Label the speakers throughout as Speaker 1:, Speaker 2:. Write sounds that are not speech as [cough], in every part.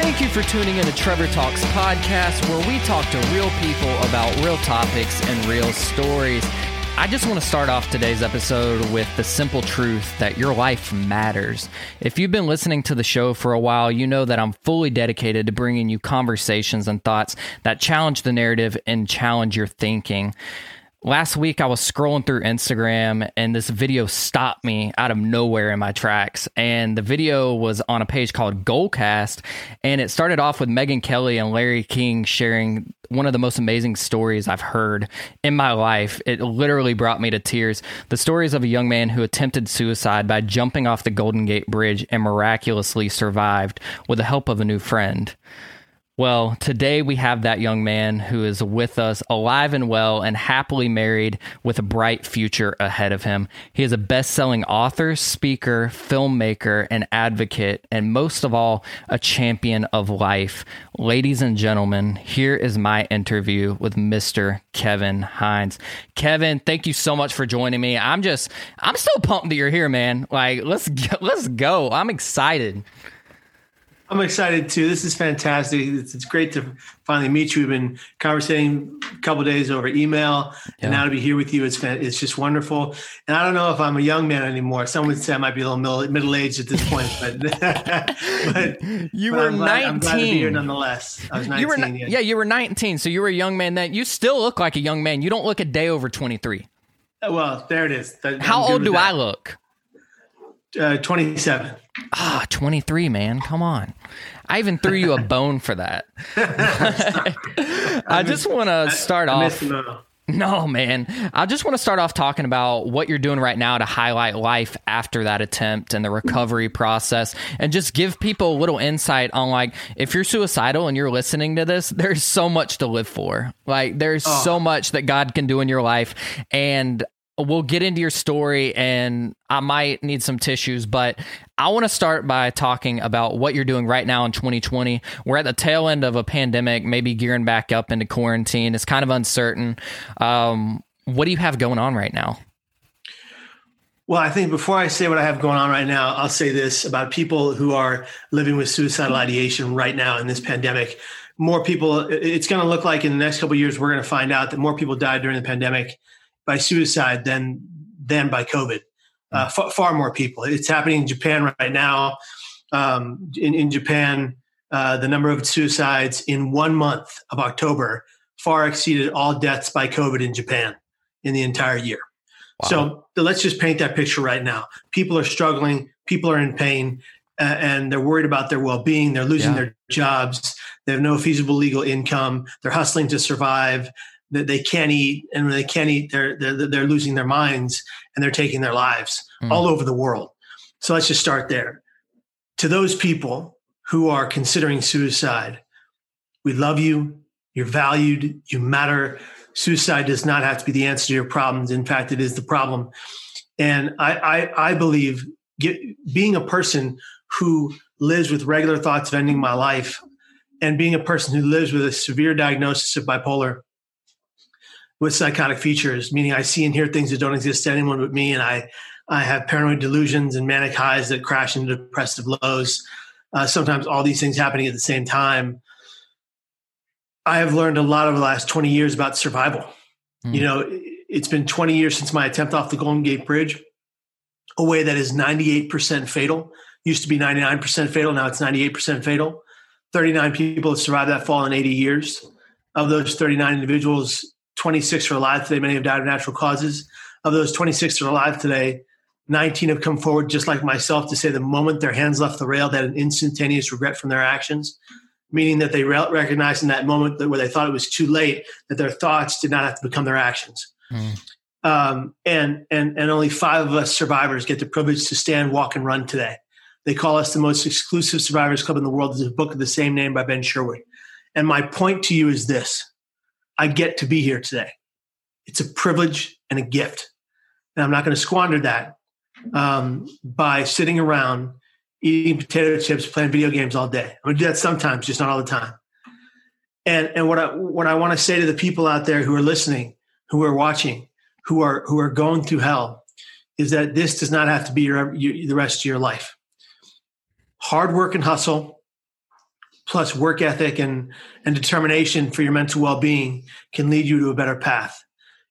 Speaker 1: Thank you for tuning in to Trevor Talks podcast, where we talk to real people about real topics and real stories. I just want to start off today's episode with the simple truth that your life matters. If you've been listening to the show for a while, you know that I'm fully dedicated to bringing you conversations and thoughts that challenge the narrative and challenge your thinking. Last week, I was scrolling through Instagram and this video stopped me out of nowhere in my tracks. And the video was on a page called Goalcast. And it started off with Megyn Kelly and Larry King sharing one of the most amazing stories I've heard in my life. It literally brought me to tears. The stories of a young man who attempted suicide by jumping off the Golden Gate Bridge and miraculously survived with the help of a new friend. Well, today we have that young man who is with us, alive and well, and happily married with a bright future ahead of him. He is a best selling author, speaker, filmmaker, and advocate, and most of all, a champion of life. Ladies and gentlemen, here is my interview with Mr. Kevin Hines. Kevin, thank you so much for joining me. I'm just, I'm so pumped that you're here, man. Like, let's, let's go. I'm excited.
Speaker 2: I'm excited too. This is fantastic. It's, it's, great to finally meet you. We've been conversating a couple days over email, yeah. and now to be here with you, it's it's just wonderful. And I don't know if I'm a young man anymore. Some would say I might be a little middle aged at this point, but [laughs]
Speaker 1: but you but were I'm 19. Glad, I'm glad to be
Speaker 2: here nonetheless. I was 19.
Speaker 1: You were, yeah. yeah, you were 19, so you were a young man. Then you still look like a young man. You don't look a day over 23.
Speaker 2: Well, there it is.
Speaker 1: How old do that. I look?
Speaker 2: Uh, 27.
Speaker 1: Ah, 23, man. Come on. I even threw you a [laughs] bone for that. [laughs] I just want to start off. no, man. I just want to start off talking about what you're doing right now to highlight life after that attempt and the recovery process and just give people a little insight on like if you're suicidal and you're listening to this, there's so much to live for. Like there's oh. so much that God can do in your life and we'll get into your story and I might need some tissues, but I want to start by talking about what you're doing right now in 2020. We're at the tail end of a pandemic, maybe gearing back up into quarantine. It's kind of uncertain. Um, what do you have going on right now?
Speaker 2: Well, I think before I say what I have going on right now, I'll say this about people who are living with suicidal ideation right now in this pandemic. More people, it's going to look like in the next couple years, we're going to find out that more people died during the pandemic by suicide than than by COVID. Uh, hmm. f- far more people. It's happening in Japan right now. Um, in, in Japan, uh, the number of suicides in one month of October far exceeded all deaths by COVID in Japan in the entire year. Wow. So let's just paint that picture right now. People are struggling. People are in pain. Uh, and they're worried about their well-being. They're losing yeah. their jobs. They have no feasible legal income. They're hustling to survive that they can't eat and when they can't eat they're, they're they're losing their minds and they're taking their lives mm. all over the world. So let's just start there. To those people who are considering suicide we love you you're valued you matter. Suicide does not have to be the answer to your problems. In fact it is the problem. And i i, I believe get, being a person who lives with regular thoughts of ending my life and being a person who lives with a severe diagnosis of bipolar with psychotic features, meaning I see and hear things that don't exist to anyone but me, and I I have paranoid delusions and manic highs that crash into depressive lows. Uh, sometimes all these things happening at the same time. I have learned a lot over the last 20 years about survival. Mm. You know, it's been 20 years since my attempt off the Golden Gate Bridge, a way that is 98% fatal. Used to be 99% fatal, now it's 98% fatal. 39 people have survived that fall in 80 years. Of those 39 individuals, 26 are alive today. Many have died of natural causes. Of those 26 that are alive today, 19 have come forward, just like myself, to say the moment their hands left the rail, they had an instantaneous regret from their actions, meaning that they re- recognized in that moment that where they thought it was too late, that their thoughts did not have to become their actions. Mm. Um, and and and only five of us survivors get the privilege to stand, walk, and run today. They call us the most exclusive survivors club in the world. There's a book of the same name by Ben Sherwood. And my point to you is this I get to be here today. It's a privilege and a gift. And I'm not going to squander that um, by sitting around eating potato chips, playing video games all day. I'm going to do that sometimes, just not all the time. And, and what I, what I want to say to the people out there who are listening, who are watching, who are, who are going through hell is that this does not have to be your, your, the rest of your life. Hard work and hustle, plus work ethic and and determination for your mental well-being can lead you to a better path.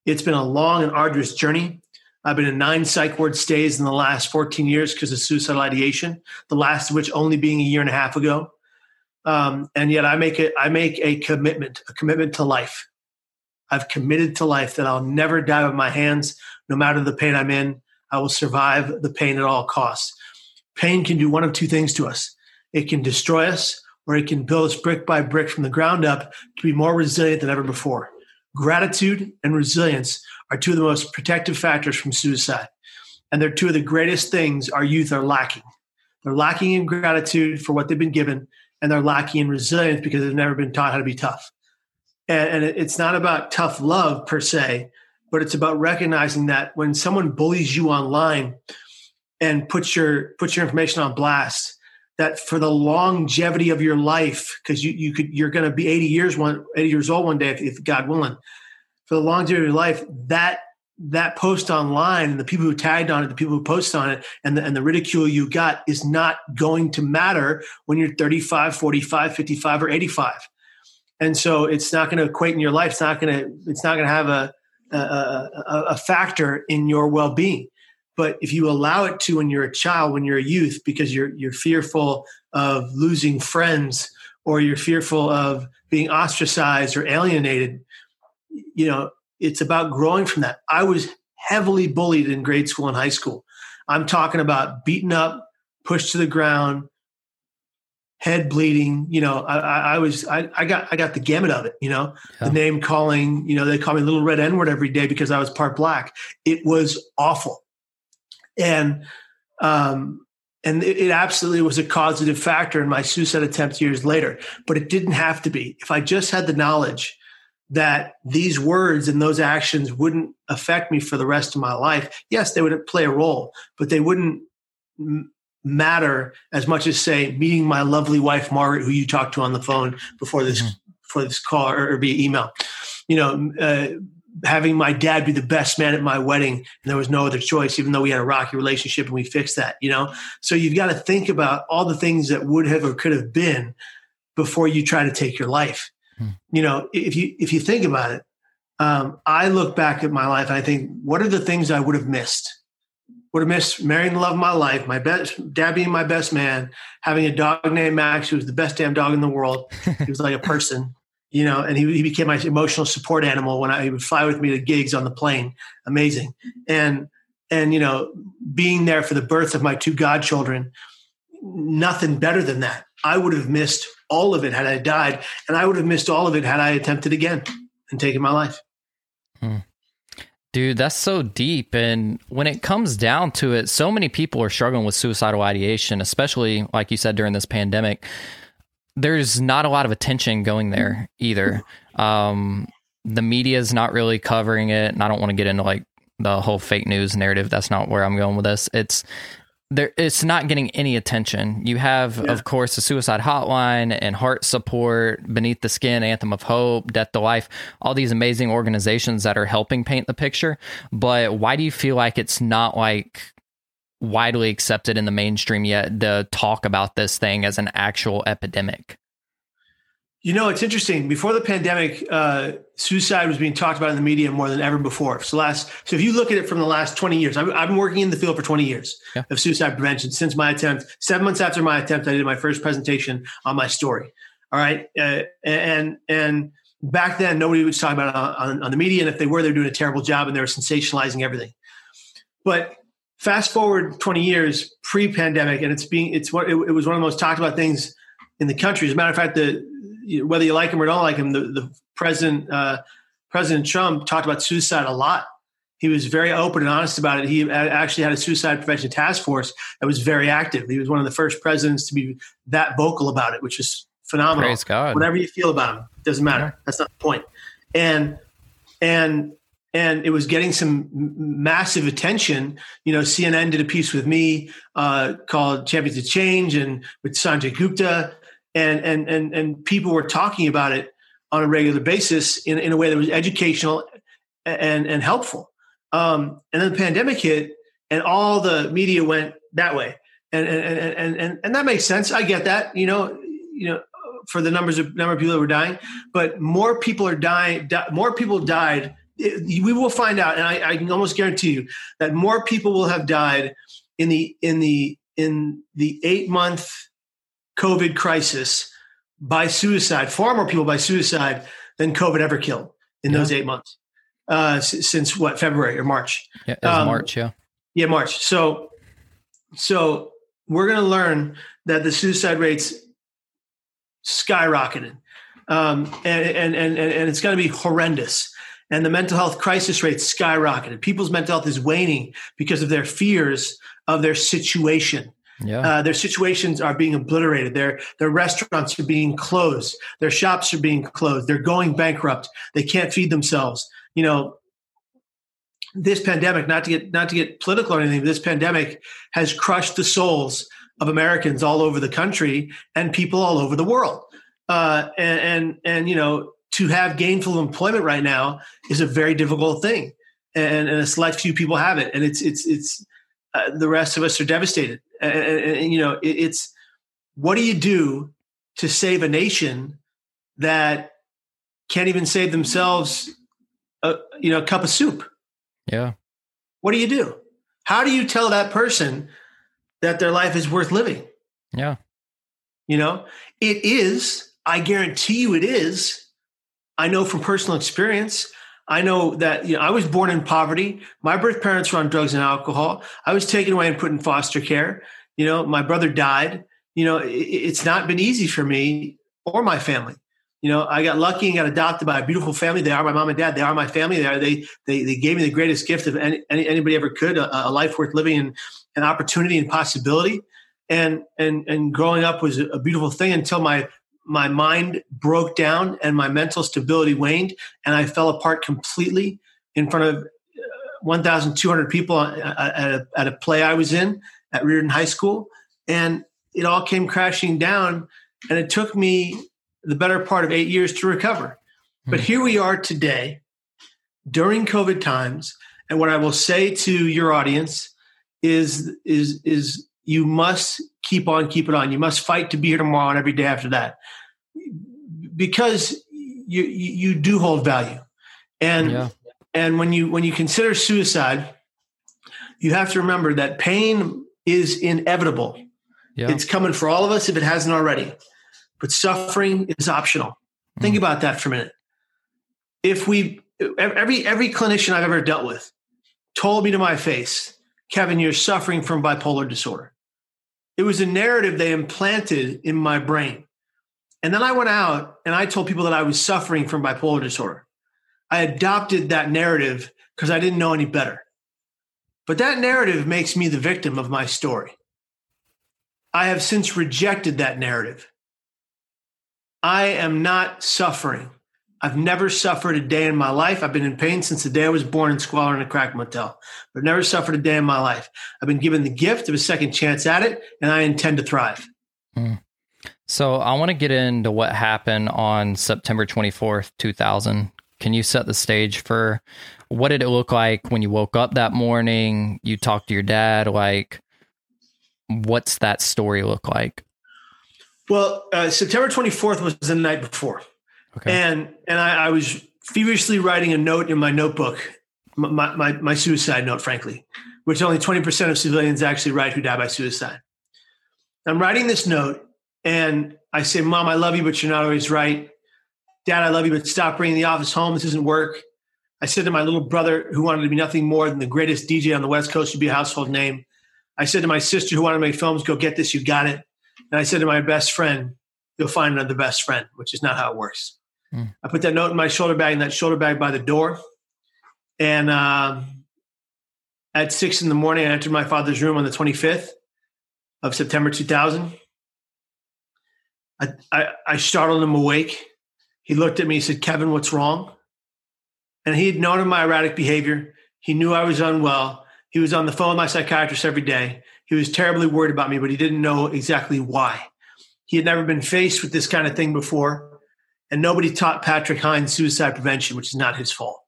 Speaker 2: It's been a long and arduous journey. I've been in nine psych ward stays in the last 14 years because of suicidal ideation, the last of which only being a year and a half ago. Um, and yet I make it, I make a commitment, a commitment to life. I've committed to life that I'll never die with my hands, no matter the pain I'm in. I will survive the pain at all costs. Pain can do one of two things to us. It can destroy us or it can build us brick by brick from the ground up to be more resilient than ever before. Gratitude and resilience are two of the most protective factors from suicide. And they're two of the greatest things our youth are lacking. They're lacking in gratitude for what they've been given, and they're lacking in resilience because they've never been taught how to be tough. And, and it's not about tough love per se, but it's about recognizing that when someone bullies you online and puts your puts your information on blast, that for the longevity of your life, because you, you could you're going to be 80 years one 80 years old one day if, if God willing, for the longevity of your life, that that post online and the people who tagged on it, the people who post on it, and the, and the ridicule you got is not going to matter when you're 35, 45, 55, or 85. And so it's not going to equate in your life. It's not going to, it's not going to have a, a, a, a factor in your well-being. But if you allow it to when you're a child, when you're a youth, because you're, you're fearful of losing friends or you're fearful of being ostracized or alienated, you know, it's about growing from that. I was heavily bullied in grade school and high school. I'm talking about beaten up, pushed to the ground, head bleeding. You know, I, I was I, I, got I got the gamut of it. You know, yeah. the name calling. You know, they call me Little Red N word every day because I was part black. It was awful, and um, and it, it absolutely was a causative factor in my suicide attempt years later. But it didn't have to be. If I just had the knowledge that these words and those actions wouldn't affect me for the rest of my life. Yes, they would play a role, but they wouldn't m- matter as much as say meeting my lovely wife Margaret, who you talked to on the phone before this mm-hmm. before this call or, or, via email. You know, uh, having my dad be the best man at my wedding, and there was no other choice, even though we had a rocky relationship and we fixed that. You know, so you've got to think about all the things that would have or could have been before you try to take your life Hmm. You know, if you if you think about it, um, I look back at my life and I think, what are the things I would have missed? Would have missed marrying the love of my life, my best dad being my best man, having a dog named Max, who was the best damn dog in the world. [laughs] he was like a person, you know, and he, he became my emotional support animal when I, he would fly with me to gigs on the plane. Amazing. And and you know, being there for the birth of my two godchildren, nothing better than that. I would have missed all of it had I died, and I would have missed all of it had I attempted again and taken my life.
Speaker 1: Hmm. Dude, that's so deep. And when it comes down to it, so many people are struggling with suicidal ideation, especially like you said during this pandemic. There's not a lot of attention going there either. Um, the media is not really covering it, and I don't want to get into like the whole fake news narrative. That's not where I'm going with this. It's there it's not getting any attention. You have, yeah. of course, the suicide hotline and heart support, Beneath the Skin, Anthem of Hope, Death to Life, all these amazing organizations that are helping paint the picture. But why do you feel like it's not like widely accepted in the mainstream yet to talk about this thing as an actual epidemic?
Speaker 2: You know, it's interesting. Before the pandemic, uh, suicide was being talked about in the media more than ever before. So last, so if you look at it from the last 20 years, I've, I've been working in the field for 20 years yeah. of suicide prevention since my attempt. Seven months after my attempt, I did my first presentation on my story. All right, uh, and and back then nobody was talking about it on, on, on the media, and if they were, they were doing a terrible job and they were sensationalizing everything. But fast forward 20 years pre-pandemic, and it's being it's what it, it was one of the most talked about things in the country. As a matter of fact, the whether you like him or don't like him, the, the president uh, President Trump talked about suicide a lot. He was very open and honest about it. He actually had a suicide prevention task force that was very active. He was one of the first presidents to be that vocal about it, which is phenomenal.
Speaker 1: Praise God.
Speaker 2: Whatever you feel about him, doesn't matter. Yeah. That's not the point. And and and it was getting some massive attention. You know, CNN did a piece with me uh, called "Champions of Change" and with Sanjay Gupta, and and and and people were talking about it on a regular basis in, in a way that was educational and and helpful. Um, and then the pandemic hit, and all the media went that way, and and and and and, that makes sense. I get that. You know, you know, for the numbers of number of people that were dying, but more people are dying. Di- more people died. It, we will find out, and I, I can almost guarantee you that more people will have died in the in the in the eight month COVID crisis by suicide. Far more people by suicide than COVID ever killed in yeah. those eight months. Uh, since what February or March?
Speaker 1: Yeah, um, March. Yeah,
Speaker 2: yeah, March. So, so we're going to learn that the suicide rates skyrocketed, um, and, and and and it's going to be horrendous. And the mental health crisis rates skyrocketed. People's mental health is waning because of their fears of their situation. Yeah. Uh, their situations are being obliterated. Their their restaurants are being closed. Their shops are being closed. They're going bankrupt. They can't feed themselves. You know, this pandemic, not to get not to get political or anything, this pandemic has crushed the souls of Americans all over the country and people all over the world. Uh, and, and and you know, to have gainful employment right now is a very difficult thing, and, and a select few people have it, and it's it's it's uh, the rest of us are devastated. And, and, and you know, it, it's what do you do to save a nation that can't even save themselves, a, you know, a cup of soup?
Speaker 1: Yeah.
Speaker 2: What do you do? How do you tell that person that their life is worth living?
Speaker 1: Yeah.
Speaker 2: You know, it is. I guarantee you it is. I know from personal experience. I know that you know I was born in poverty. My birth parents were on drugs and alcohol. I was taken away and put in foster care. You know, my brother died. You know, it, it's not been easy for me or my family. You know, I got lucky and got adopted by a beautiful family. They are my mom and dad. They are my family. They are, they they they gave me the greatest gift of any, anybody ever could a, a life worth living and an opportunity and possibility. And and and growing up was a beautiful thing until my my mind broke down and my mental stability waned and I fell apart completely in front of uh, 1,200 people at a, at a play I was in at Riordan High School. And it all came crashing down. And it took me the better part of eight years to recover. Mm-hmm. But here we are today during COVID times. And what I will say to your audience is, is, is you must keep on, keep it on. You must fight to be here tomorrow and every day after that because you you do hold value, and yeah. and when you when you consider suicide, you have to remember that pain is inevitable. Yeah. It's coming for all of us if it hasn't already, but suffering is optional. Mm. Think about that for a minute. If we every every clinician I've ever dealt with told me to my face, Kevin, you're suffering from bipolar disorder. It was a narrative they implanted in my brain. And then I went out and I told people that I was suffering from bipolar disorder. I adopted that narrative because I didn't know any better. But that narrative makes me the victim of my story. I have since rejected that narrative. I am not suffering. I've never suffered a day in my life. I've been in pain since the day I was born in squalor in a crack motel. I've never suffered a day in my life. I've been given the gift of a second chance at it, and I intend to thrive.
Speaker 1: Mm. So I want to get into what happened on September 24th, 2000. Can you set the stage for what did it look like when you woke up that morning? You talked to your dad, like what's that story look like?
Speaker 2: Well, uh, September 24th was the night before. Okay. And and I, I, was feverishly writing a note in my notebook, my, my, my suicide note, frankly, which only 20% of civilians actually write who die by suicide. I'm writing this note and I say, Mom, I love you, but you're not always right. Dad, I love you, but stop bringing the office home. This doesn't work. I said to my little brother, who wanted to be nothing more than the greatest DJ on the West Coast to be a household name. I said to my sister, who wanted to make films, go get this, you got it. And I said to my best friend, you'll find another best friend, which is not how it works. Mm. I put that note in my shoulder bag, in that shoulder bag by the door. And um, at six in the morning, I entered my father's room on the 25th of September 2000. I, I, I startled him awake. He looked at me. He said, Kevin, what's wrong? And he had known of my erratic behavior. He knew I was unwell. He was on the phone with my psychiatrist every day. He was terribly worried about me, but he didn't know exactly why. He had never been faced with this kind of thing before. And nobody taught Patrick Hines suicide prevention, which is not his fault.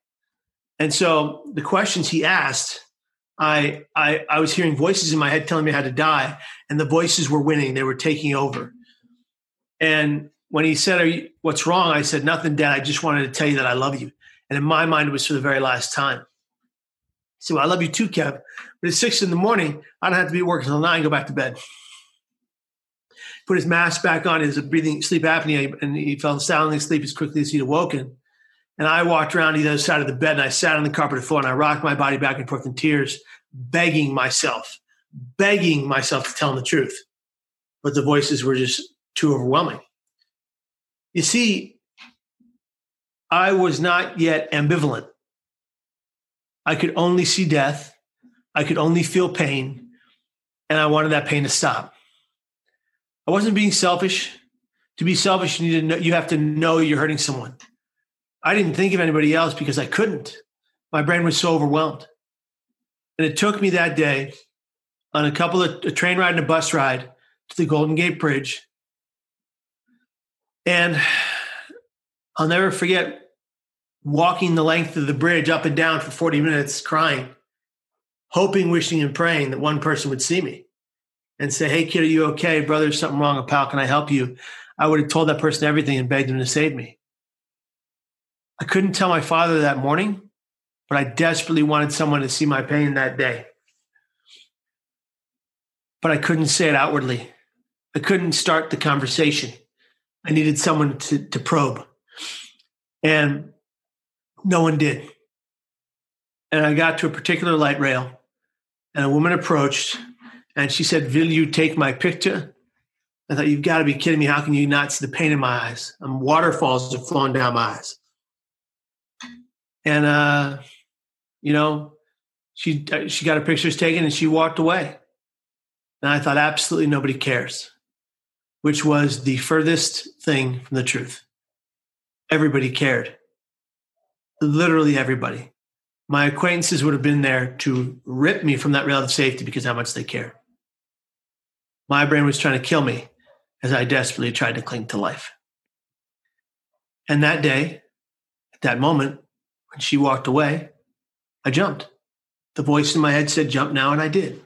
Speaker 2: And so the questions he asked, I, I, I was hearing voices in my head telling me how to die, and the voices were winning. They were taking over. And when he said, you, What's wrong? I said, Nothing, Dad. I just wanted to tell you that I love you. And in my mind, it was for the very last time. He said, Well, I love you too, Kev. But at six in the morning, I don't have to be working until nine, go back to bed. Put his mask back on, his breathing sleep apnea, and he fell soundly asleep as quickly as he'd awoken. And I walked around the other side of the bed and I sat on the carpeted floor and I rocked my body back and forth in tears, begging myself, begging myself to tell him the truth. But the voices were just too overwhelming. You see, I was not yet ambivalent. I could only see death. I could only feel pain. And I wanted that pain to stop. I wasn't being selfish. To be selfish, you need to know, you have to know you're hurting someone. I didn't think of anybody else because I couldn't. My brain was so overwhelmed. And it took me that day on a couple of a train ride and a bus ride to the Golden Gate Bridge. And I'll never forget walking the length of the bridge up and down for 40 minutes crying, hoping, wishing, and praying that one person would see me and say, Hey, kid, are you okay? Brother, there's something wrong. Pal, can I help you? I would have told that person everything and begged him to save me. I couldn't tell my father that morning, but I desperately wanted someone to see my pain that day. But I couldn't say it outwardly. I couldn't start the conversation. I needed someone to, to probe. And no one did. And I got to a particular light rail, and a woman approached, and she said, Will you take my picture? I thought, You've got to be kidding me. How can you not see the pain in my eyes? And waterfalls are flowing down my eyes. And, uh, you know, she, she got her pictures taken and she walked away. And I thought, absolutely nobody cares, which was the furthest thing from the truth. Everybody cared literally everybody. My acquaintances would have been there to rip me from that rail of safety because how much they care. My brain was trying to kill me as I desperately tried to cling to life. And that day, at that moment, when she walked away, I jumped. The voice in my head said, jump now, and I did.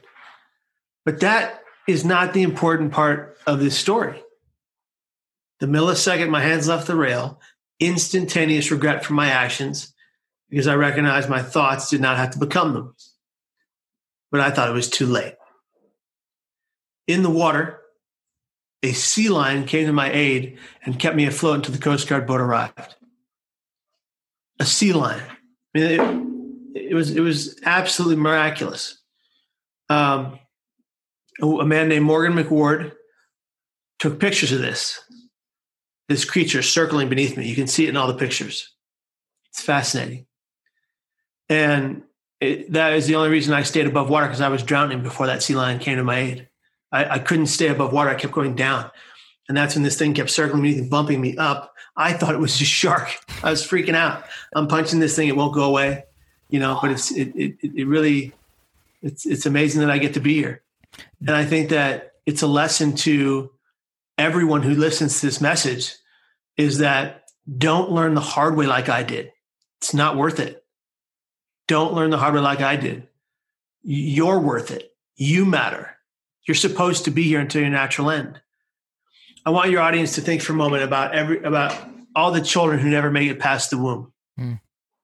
Speaker 2: But that is not the important part of this story. The millisecond my hands left the rail, instantaneous regret for my actions because I recognized my thoughts did not have to become them. But I thought it was too late. In the water, a sea lion came to my aid and kept me afloat until the Coast Guard boat arrived. A sea lion. I mean, it, it was it was absolutely miraculous. Um, a man named Morgan McWard took pictures of this this creature circling beneath me. You can see it in all the pictures. It's fascinating. And it, that is the only reason I stayed above water because I was drowning before that sea lion came to my aid. I, I, couldn't stay above water. I kept going down. And that's when this thing kept circling me and bumping me up. I thought it was a shark. I was freaking out. I'm punching this thing. It won't go away, you know, but it's, it, it, it really, it's, it's amazing that I get to be here. And I think that it's a lesson to everyone who listens to this message is that don't learn the hard way like I did. It's not worth it. Don't learn the hard way like I did. You're worth it. You matter. You're supposed to be here until your natural end. I want your audience to think for a moment about every about all the children who never make it past the womb. Mm.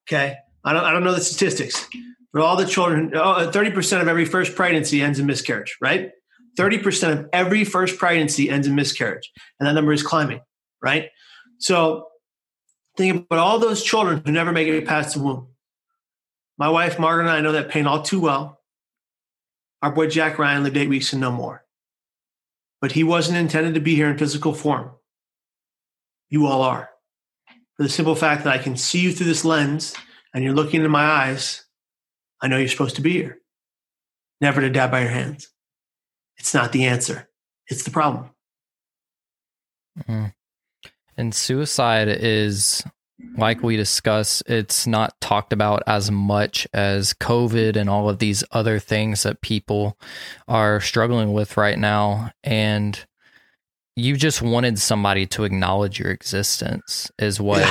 Speaker 2: Okay, I don't I don't know the statistics, but all the children, oh, thirty percent of every first pregnancy ends in miscarriage. Right, thirty percent of every first pregnancy ends in miscarriage, and that number is climbing. Right, so think about all those children who never make it past the womb. My wife, Margaret, and I know that pain all too well. Our boy Jack Ryan lived eight weeks and no more. But he wasn't intended to be here in physical form. You all are. For the simple fact that I can see you through this lens and you're looking into my eyes, I know you're supposed to be here. Never to die by your hands. It's not the answer, it's the problem.
Speaker 1: Mm-hmm. And suicide is, like we discuss, it's not talked about as much as COVID and all of these other things that people are struggling with right now. And you just wanted somebody to acknowledge your existence, is what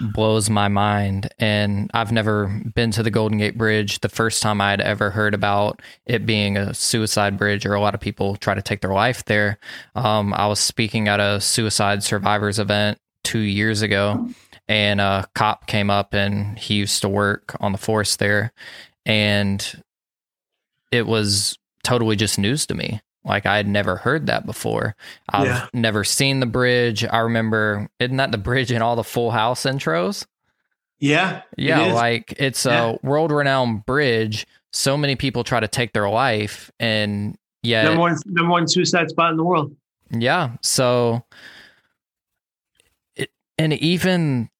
Speaker 1: blows my mind. And I've never been to the Golden Gate Bridge. The first time I'd ever heard about it being a suicide bridge, or a lot of people try to take their life there, um, I was speaking at a suicide survivors event two years ago, and a cop came up and he used to work on the force there. And it was totally just news to me. Like I had never heard that before. I've
Speaker 2: Yeah.
Speaker 1: never seen the bridge. I remember, isn't that the bridge in all the Full House intros?
Speaker 2: Yeah.
Speaker 1: Yeah,
Speaker 2: is.
Speaker 1: like it's
Speaker 2: Yeah.
Speaker 1: a world renowned bridge. So many people try to take their life, and yet,
Speaker 2: number one number one suicide spot in the world.
Speaker 1: yeah. So, it, and even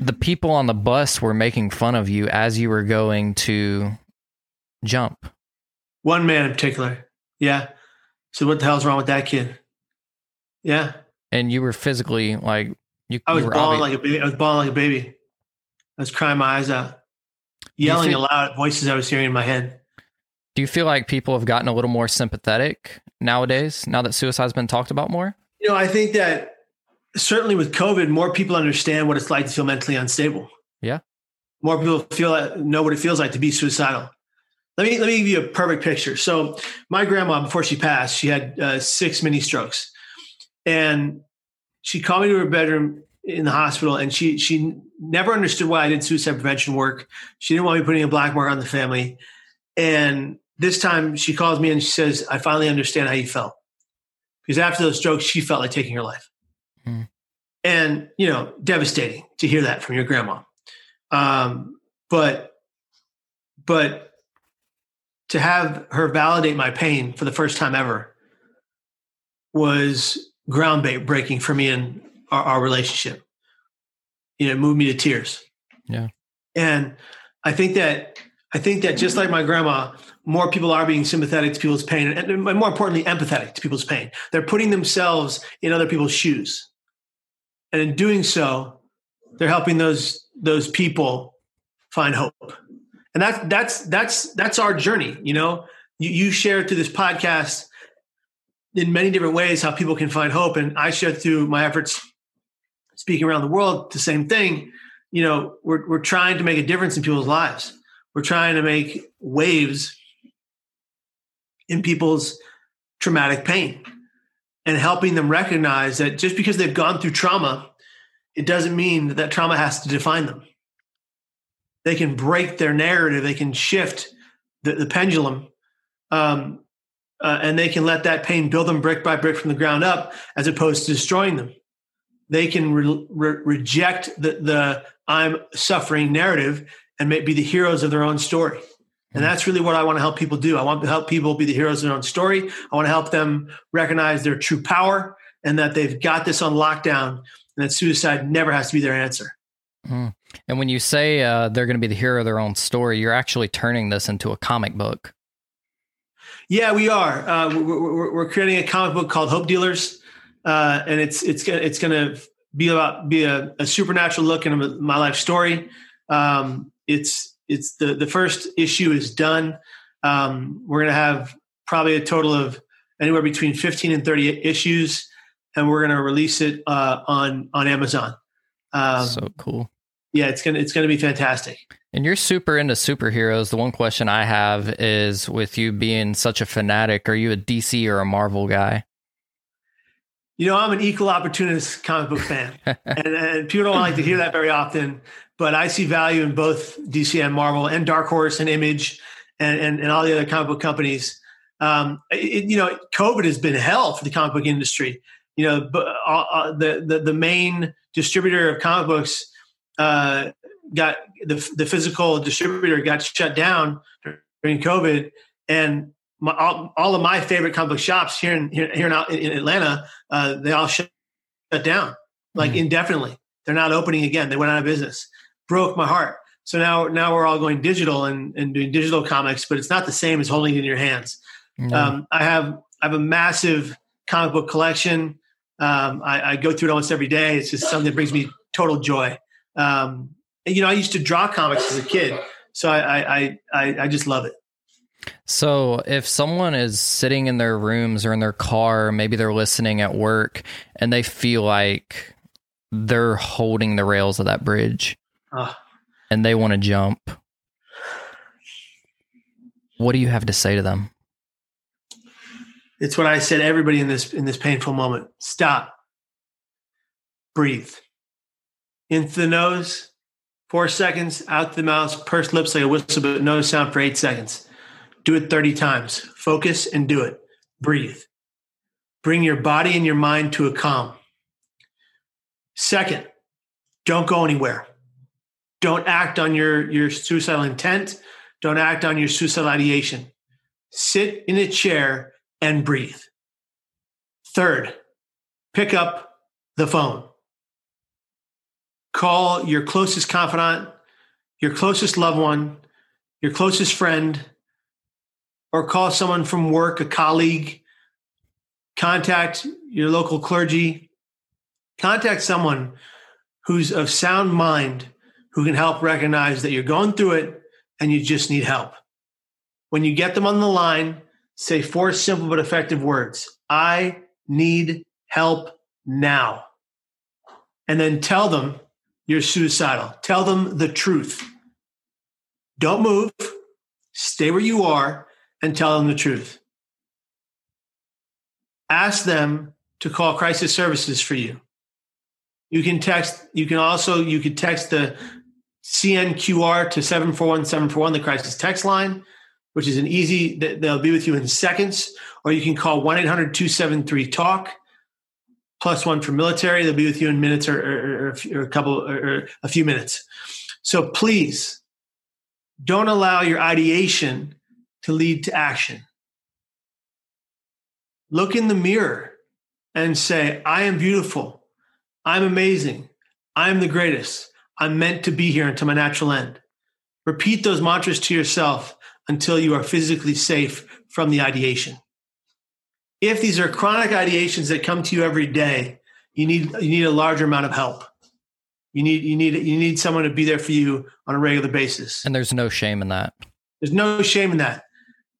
Speaker 1: the people on the bus were making fun of you as you were going to jump.
Speaker 2: One man in particular. Yeah. So what the hell's wrong with that kid? Yeah.
Speaker 1: And you were physically like, you,
Speaker 2: I was
Speaker 1: you were
Speaker 2: bawling
Speaker 1: obvi-
Speaker 2: like a baby. I was bawling like a baby. I was crying my eyes out, yelling
Speaker 1: feel-
Speaker 2: aloud at voices I was hearing in my head.
Speaker 1: Do you feel like people have gotten a little more sympathetic nowadays, now that suicide's been talked about more?
Speaker 2: You know, I think that certainly with COVID, more people understand what it's like to feel mentally unstable.
Speaker 1: Yeah.
Speaker 2: More people feel know what it feels like to be suicidal. Let me let me give you a perfect picture. So, my grandma, before she passed, she had uh, six mini strokes, and she called me to her bedroom in the hospital, and she she never understood why I did suicide prevention work. She didn't want me putting a black mark on the family, and this time she calls me and she says, "I finally understand how you felt." Because after those strokes, she felt like taking her life.
Speaker 1: Hmm.
Speaker 2: And, you know, devastating to hear that from your grandma. Um, but, but to have her validate my pain for the first time ever was groundbreaking for me and our, our relationship. You know, it moved me to tears.
Speaker 1: Yeah.
Speaker 2: And I think that I think that just like my grandma, more people are being sympathetic to people's pain and, and more importantly, empathetic to people's pain. They're putting themselves in other people's shoes. And in doing so, they're helping those those people find hope. And that's that's that's that's our journey, you know. You you share through this podcast in many different ways how people can find hope. And I share through my efforts speaking around the world the same thing. You know, we're we're trying to make a difference in people's lives. We're trying to make waves in people's traumatic pain and helping them recognize that just because they've gone through trauma, it doesn't mean that that trauma has to define them. They can break their narrative, they can shift the, the pendulum, um, uh, and they can let that pain build them brick by brick from the ground up as opposed to destroying them. They can re- re- reject the, the I'm suffering narrative and may, be the heroes of their own story. And that's really what I want to help people do. I want to help people be the heroes of their own story. I want to help them recognize their true power and that they've got this on lockdown and that suicide never has to be their answer.
Speaker 1: Mm. And when you say uh, they're going to be the hero of their own story, you're actually turning this into a comic book.
Speaker 2: Yeah, we are. Uh, we're, we're, creating a comic book called Hope Dealers, uh, and it's it's it's gonna be about be a, a supernatural look into my life story. Um, it's it's the the first issue is done. Um, we're gonna have probably a total of anywhere between fifteen and thirty issues, and we're gonna release it uh, on on Amazon. Um,
Speaker 1: so cool.
Speaker 2: yeah, it's gonna it's gonna be fantastic.
Speaker 1: And you're super into superheroes. The one question I have is with you being such a fanatic, are you a DC or a Marvel guy?
Speaker 2: You know, I'm an equal opportunist comic book fan, [laughs] and, and people don't like to hear that very often. But I see value in both DC and Marvel, and Dark Horse and Image, and and, and all the other comic book companies. Um, it, you know, COVID has been hell for the comic book industry. You know, uh, uh, the, the the main distributor of comic books uh, got the the physical distributor got shut down during COVID, and my, all, all of my favorite comic book shops here in here, here in, in Atlanta, uh, they all shut, shut down like
Speaker 1: Mhm.
Speaker 2: indefinitely. They're not opening again. They went out of business. Broke my heart. So now now we're all going digital and, and doing digital comics, but it's not the same as holding it in your hands.
Speaker 1: No.
Speaker 2: Um, I have I have a massive comic book collection. Um, I, I go through it almost every day. It's just something that brings me total joy. Um, you know, I used to draw comics as a kid, so I I, I, I just love it.
Speaker 1: So, if someone is sitting in their rooms or in their car, maybe they're listening at work and they feel like they're holding the rails of that bridge [sighs] And they want to jump. What do you have to say to them?
Speaker 2: it's what I said. Everybody in this in this painful moment, stop, breathe, into the nose, four seconds, out the mouth, pursed lips like a whistle, but no sound for eight seconds. Do it thirty times. Focus and do it. Breathe. Bring your body and your mind to a calm. Second, don't go anywhere. Don't act on your, your suicidal intent. Don't act on your suicidal ideation. Sit in a chair and breathe. Third, pick up the phone. Call your closest confidant, your closest loved one, your closest friend, or call someone from work, a colleague. Contact your local clergy. Contact someone who's of sound mind who can help recognize that you're going through it and you just need help. When you get them on the line, say four simple but effective words I need help now. And then tell them you're suicidal. Tell them the truth. Don't move, stay where you are, and tell them the truth. Ask them to call crisis services for you. You can text, you can also, you could text the CNQR to 741 741, the crisis text line, which is an easy, they'll be with you in seconds. Or you can call 1 800 273 TALK, plus one for military. They'll be with you in minutes or, or, or, or a couple or a few minutes. So please don't allow your ideation to lead to action. Look in the mirror and say, I am beautiful. I'm amazing. I'm the greatest. I'm meant to be here until my natural end. Repeat those mantras to yourself until you are physically safe from the ideation. If these are chronic ideations that come to you every day, you need you need a larger amount of help. You need you need you need someone to be there for you on a regular basis.
Speaker 1: And there's no shame in that.
Speaker 2: There's no shame in that.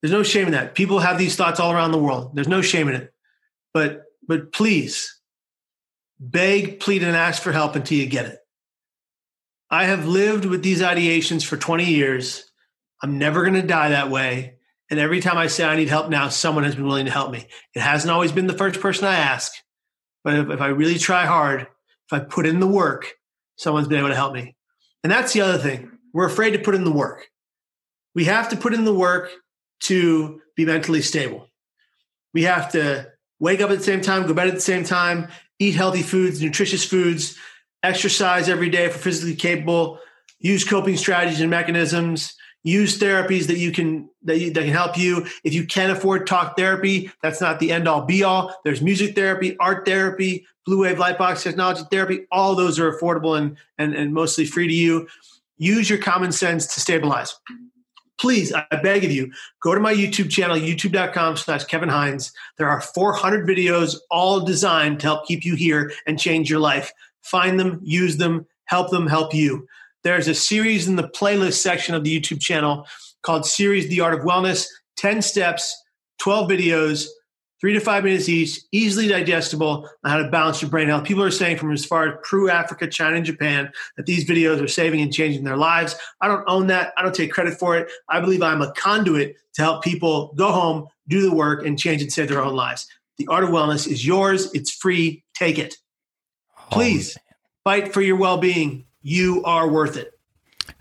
Speaker 2: There's no shame in that. People have these thoughts all around the world. There's no shame in it. But but please beg, plead, and ask for help until you get it. I have lived with these ideations for 20 years. I'm never going to die that way. And every time I say I need help now, someone has been willing to help me. It hasn't always been the first person I ask, but if, if I really try hard, if I put in the work, someone's been able to help me. And that's the other thing. We're afraid to put in the work. We have to put in the work to be mentally stable. We have to wake up at the same time, go bed at the same time, eat healthy foods, nutritious foods, exercise every day for physically capable, use coping strategies and mechanisms, use therapies that you can that, you, that can help you. If you can't afford talk therapy, that's not the end all be all. There's music therapy, art therapy, blue wave light box technology therapy. All those are affordable and, and, and mostly free to you. Use your common sense to stabilize. Please, I beg of you, go to my YouTube channel, youtube.com slash Kevin Hines. There are 400 videos all designed to help keep you here and change your life. Find them, use them, help them help you. There's a series in the playlist section of the YouTube channel called Series The Art of Wellness 10 steps, 12 videos, three to five minutes each, easily digestible on how to balance your brain health. People are saying from as far as Peru, Africa, China, and Japan that these videos are saving and changing their lives. I don't own that. I don't take credit for it. I believe I'm a conduit to help people go home, do the work, and change and save their own lives. The Art of Wellness is yours. It's free. Take it. Please oh, fight for your well being. You are worth it.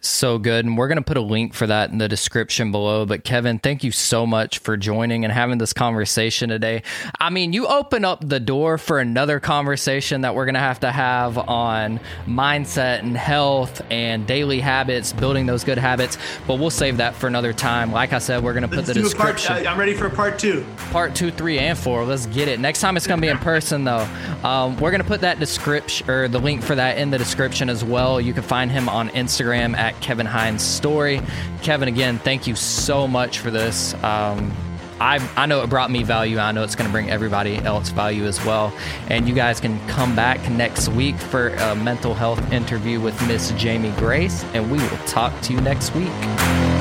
Speaker 1: So good. And we're going to put a link for that in the description below. But Kevin, thank you so much for joining and having this conversation today. I mean, you open up the door for another conversation that we're going to have to have on mindset and health and daily habits, building those good habits. But we'll save that for another time. Like I said, we're going to put Let's the description.
Speaker 2: Part, I'm ready for part two.
Speaker 1: Part two, three, and four. Let's get it. Next time it's going to be in person, though. Um, we're going to put that description or the link for that in the description as well. You can find him on Instagram at Kevin Hines story. Kevin, again, thank you so much for this. Um, I, I know it brought me value. I know it's going to bring everybody else value as well. And you guys can come back next week for a mental health interview with Miss Jamie Grace, and we will talk to you next week.